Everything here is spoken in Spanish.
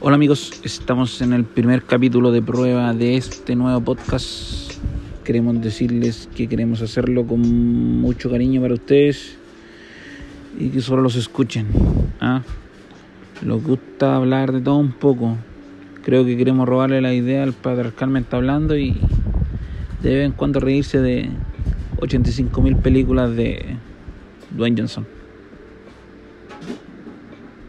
Hola amigos, estamos en el primer capítulo de prueba de este nuevo podcast. Queremos decirles que queremos hacerlo con mucho cariño para ustedes y que solo los escuchen. ¿ah? Nos gusta hablar de todo un poco. Creo que queremos robarle la idea al padre Carmen está hablando y de vez en cuando reírse de 85.000 películas de Dwayne Johnson.